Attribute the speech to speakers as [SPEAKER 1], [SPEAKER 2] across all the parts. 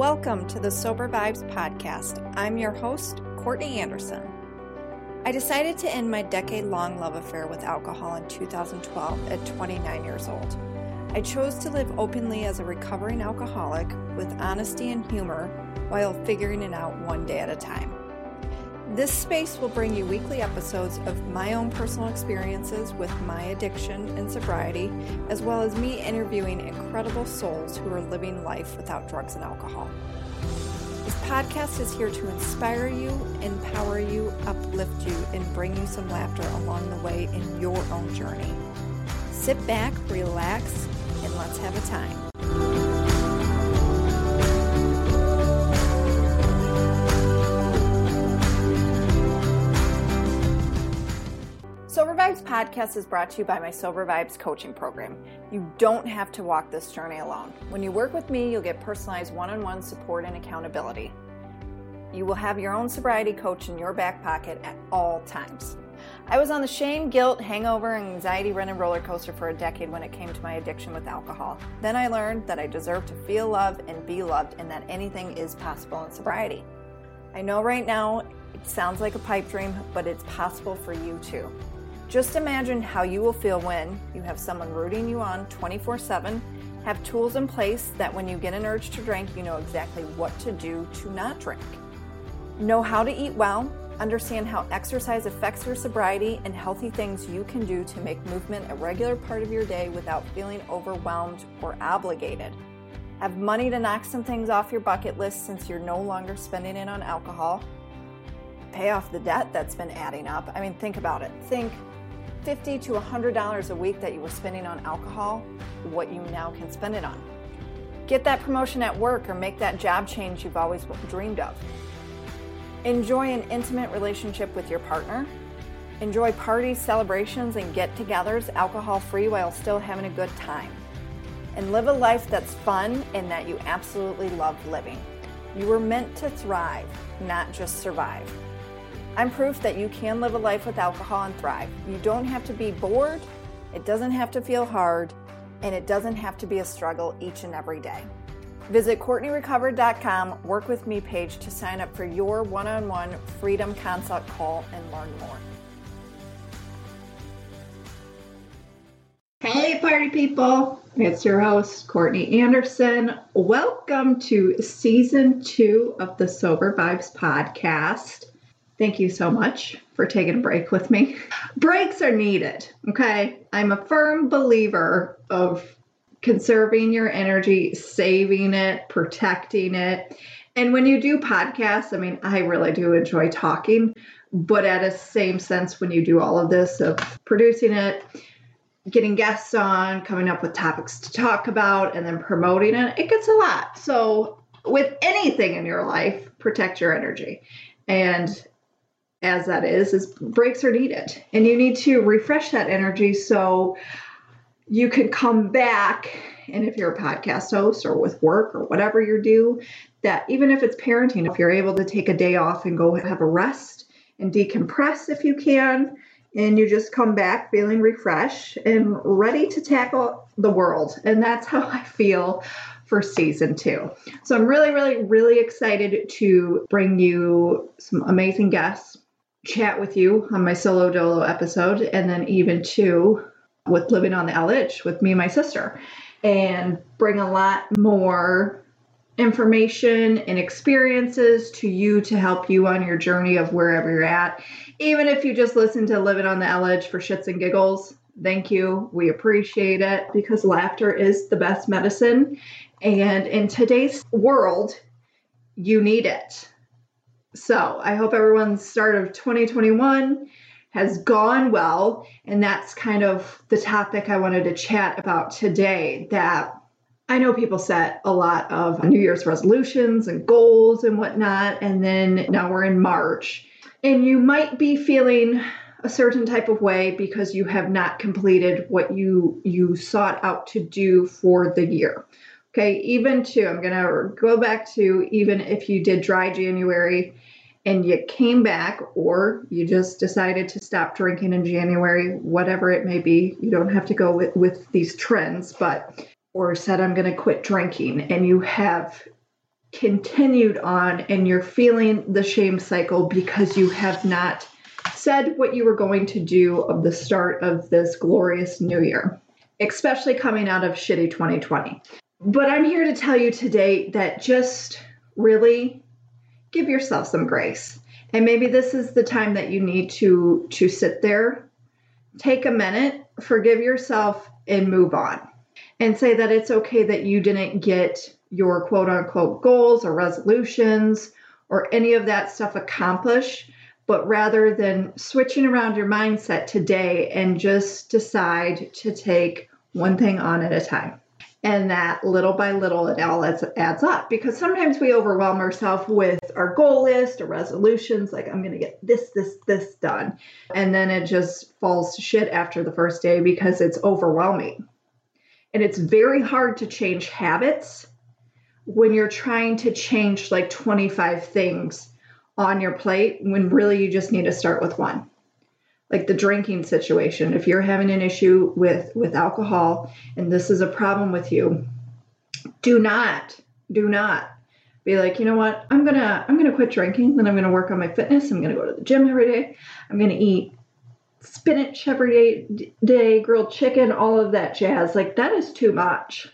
[SPEAKER 1] Welcome to the Sober Vibes podcast. I'm your host, Courtney Anderson. I decided to end my decade long love affair with alcohol in 2012 at 29 years old. I chose to live openly as a recovering alcoholic with honesty and humor while figuring it out one day at a time. This space will bring you weekly episodes of my own personal experiences with my addiction and sobriety, as well as me interviewing incredible souls who are living life without drugs and alcohol. This podcast is here to inspire you, empower you, uplift you, and bring you some laughter along the way in your own journey. Sit back, relax, and let's have a time. Vibes podcast is brought to you by my Sober Vibes coaching program. You don't have to walk this journey alone. When you work with me, you'll get personalized one on one support and accountability. You will have your own sobriety coach in your back pocket at all times. I was on the shame, guilt, hangover, and anxiety running roller coaster for a decade when it came to my addiction with alcohol. Then I learned that I deserve to feel loved and be loved, and that anything is possible in sobriety. I know right now it sounds like a pipe dream, but it's possible for you too. Just imagine how you will feel when you have someone rooting you on 24 7, have tools in place that when you get an urge to drink, you know exactly what to do to not drink. Know how to eat well, understand how exercise affects your sobriety, and healthy things you can do to make movement a regular part of your day without feeling overwhelmed or obligated. Have money to knock some things off your bucket list since you're no longer spending it on alcohol. Pay off the debt that's been adding up. I mean, think about it. Think 50 to $100 a week that you were spending on alcohol, what you now can spend it on. Get that promotion at work or make that job change you've always dreamed of. Enjoy an intimate relationship with your partner. Enjoy parties, celebrations, and get togethers alcohol free while still having a good time. And live a life that's fun and that you absolutely love living. You were meant to thrive, not just survive. I'm proof that you can live a life with alcohol and thrive. You don't have to be bored, it doesn't have to feel hard, and it doesn't have to be a struggle each and every day. Visit CourtneyRecovered.com, work with me page to sign up for your one on one freedom consult call and learn more. Hey, party people! It's your host, Courtney Anderson. Welcome to season two of the Sober Vibes podcast. Thank you so much for taking a break with me. Breaks are needed, okay? I'm a firm believer of conserving your energy, saving it, protecting it. And when you do podcasts, I mean, I really do enjoy talking, but at a same sense, when you do all of this of producing it, getting guests on, coming up with topics to talk about, and then promoting it, it gets a lot. So, with anything in your life, protect your energy. And as that is, is breaks are needed. And you need to refresh that energy so you can come back. And if you're a podcast host or with work or whatever you do, that even if it's parenting, if you're able to take a day off and go have a rest and decompress if you can, and you just come back feeling refreshed and ready to tackle the world. And that's how I feel for season two. So I'm really, really, really excited to bring you some amazing guests chat with you on my solo dolo episode, and then even two with living on the LH with me and my sister, and bring a lot more information and experiences to you to help you on your journey of wherever you're at. Even if you just listen to Living on the LH for shits and giggles, thank you. We appreciate it because laughter is the best medicine. And in today's world, you need it. So I hope everyone's start of 2021 has gone well. And that's kind of the topic I wanted to chat about today. That I know people set a lot of New Year's resolutions and goals and whatnot. And then now we're in March. And you might be feeling a certain type of way because you have not completed what you you sought out to do for the year. Okay, even to, I'm going to go back to even if you did dry January and you came back, or you just decided to stop drinking in January, whatever it may be. You don't have to go with, with these trends, but, or said, I'm going to quit drinking, and you have continued on and you're feeling the shame cycle because you have not said what you were going to do of the start of this glorious new year, especially coming out of shitty 2020. But I'm here to tell you today that just really give yourself some grace. And maybe this is the time that you need to to sit there, take a minute, forgive yourself and move on. And say that it's okay that you didn't get your quote unquote goals or resolutions or any of that stuff accomplished, but rather than switching around your mindset today and just decide to take one thing on at a time. And that little by little, it all adds, adds up because sometimes we overwhelm ourselves with our goal list or resolutions, like I'm going to get this, this, this done. And then it just falls to shit after the first day because it's overwhelming. And it's very hard to change habits when you're trying to change like 25 things on your plate when really you just need to start with one like the drinking situation if you're having an issue with with alcohol and this is a problem with you do not do not be like you know what i'm gonna i'm gonna quit drinking then i'm gonna work on my fitness i'm gonna go to the gym every day i'm gonna eat spinach every day, day grilled chicken all of that jazz like that is too much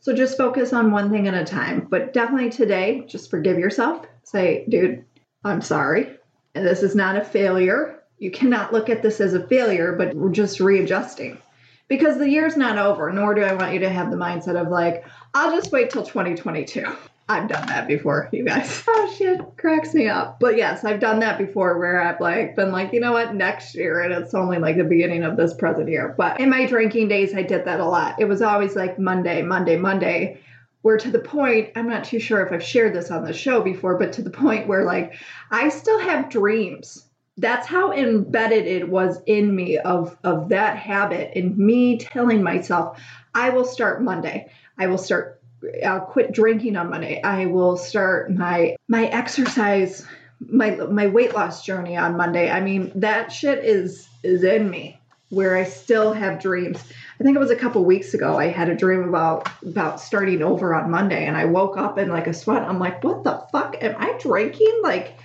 [SPEAKER 1] so just focus on one thing at a time. But definitely today, just forgive yourself. Say, dude, I'm sorry. And this is not a failure. You cannot look at this as a failure, but we're just readjusting. Because the year's not over, nor do I want you to have the mindset of like, I'll just wait till 2022. I've done that before, you guys. Oh shit, cracks me up. But yes, I've done that before where I've like been like, you know what, next year, and it's only like the beginning of this present year. But in my drinking days, I did that a lot. It was always like Monday, Monday, Monday. Where to the point, I'm not too sure if I've shared this on the show before, but to the point where like I still have dreams that's how embedded it was in me of of that habit and me telling myself i will start monday i will start I'll quit drinking on Monday. I will start my my exercise my my weight loss journey on Monday. I mean, that shit is is in me where I still have dreams. I think it was a couple weeks ago I had a dream about about starting over on Monday and I woke up in like a sweat. I'm like, "What the fuck? Am I drinking? Like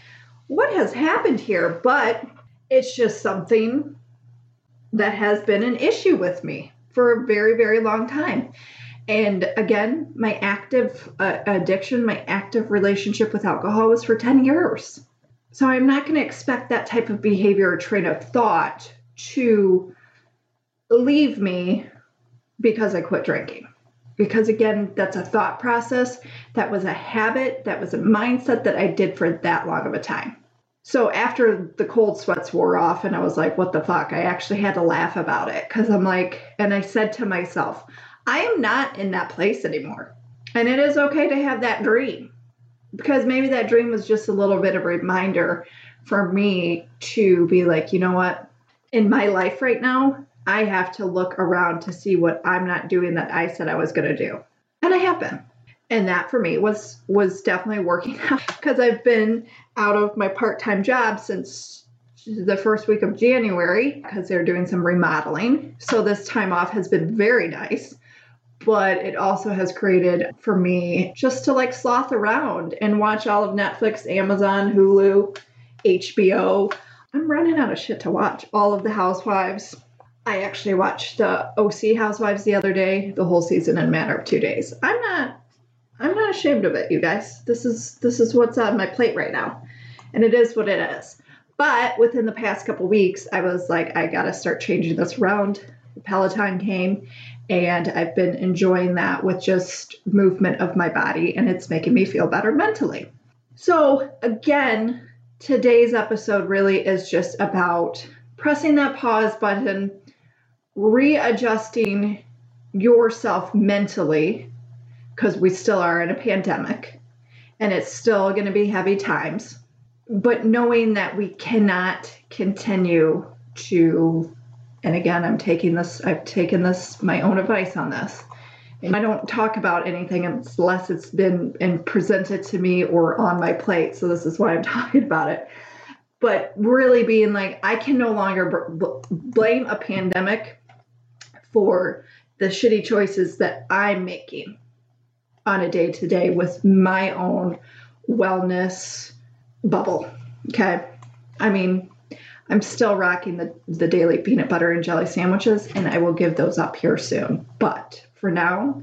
[SPEAKER 1] what has happened here?" But it's just something that has been an issue with me for a very very long time. And again, my active uh, addiction, my active relationship with alcohol was for 10 years. So I'm not going to expect that type of behavior or train of thought to leave me because I quit drinking. Because again, that's a thought process, that was a habit, that was a mindset that I did for that long of a time. So after the cold sweats wore off and I was like, what the fuck? I actually had to laugh about it because I'm like, and I said to myself, I am not in that place anymore. And it is okay to have that dream because maybe that dream was just a little bit of a reminder for me to be like, you know what? In my life right now, I have to look around to see what I'm not doing that I said I was going to do. And I have been. And that for me was was definitely working out because I've been out of my part-time job since the first week of January because they're doing some remodeling. So this time off has been very nice but it also has created for me just to like sloth around and watch all of Netflix, Amazon, Hulu, HBO. I'm running out of shit to watch. All of the Housewives. I actually watched the OC Housewives the other day, the whole season in a matter of two days. I'm not I'm not ashamed of it, you guys. This is this is what's on my plate right now. And it is what it is. But within the past couple weeks, I was like, I gotta start changing this around. The Peloton came and I've been enjoying that with just movement of my body, and it's making me feel better mentally. So, again, today's episode really is just about pressing that pause button, readjusting yourself mentally, because we still are in a pandemic and it's still going to be heavy times, but knowing that we cannot continue to and again i'm taking this i've taken this my own advice on this and i don't talk about anything unless it's been and presented to me or on my plate so this is why i'm talking about it but really being like i can no longer blame a pandemic for the shitty choices that i'm making on a day to day with my own wellness bubble. Okay. I mean, I'm still rocking the, the daily peanut butter and jelly sandwiches, and I will give those up here soon. But for now,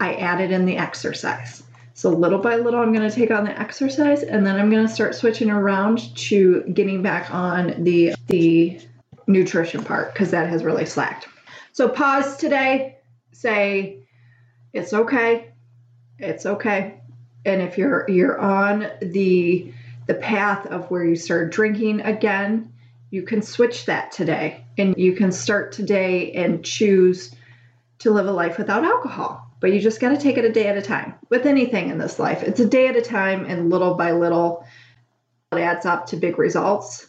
[SPEAKER 1] I added in the exercise. So little by little, I'm going to take on the exercise, and then I'm going to start switching around to getting back on the the nutrition part because that has really slacked. So pause today. Say it's okay. It's okay. And if you're you're on the the path of where you start drinking again, you can switch that today and you can start today and choose to live a life without alcohol. But you just got to take it a day at a time. With anything in this life, it's a day at a time and little by little it adds up to big results.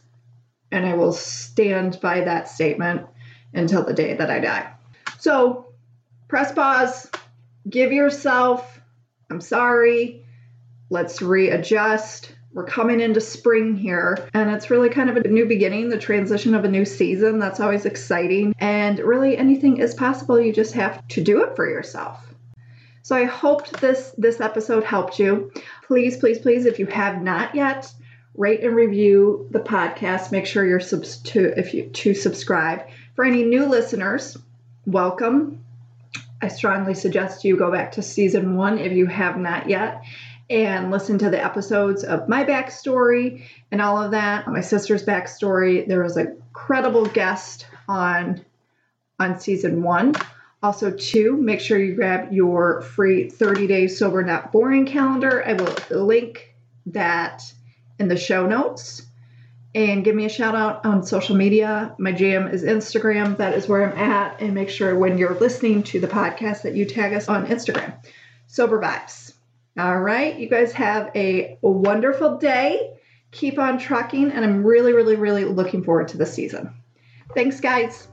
[SPEAKER 1] And I will stand by that statement until the day that I die. So press pause, give yourself, I'm sorry, let's readjust we're coming into spring here, and it's really kind of a new beginning, the transition of a new season. That's always exciting. And really, anything is possible. You just have to do it for yourself. So I hope this this episode helped you. Please, please, please, if you have not yet, rate and review the podcast. Make sure you're subs- to if you to subscribe. For any new listeners, welcome. I strongly suggest you go back to season one if you have not yet and listen to the episodes of my backstory and all of that, my sister's backstory. There was a credible guest on on season one. Also, two, make sure you grab your free 30 day sober not boring calendar. I will link that in the show notes. And give me a shout out on social media. My jam is Instagram. That is where I'm at. And make sure when you're listening to the podcast that you tag us on Instagram. Sober Vibes. All right. You guys have a wonderful day. Keep on trucking. And I'm really, really, really looking forward to the season. Thanks, guys.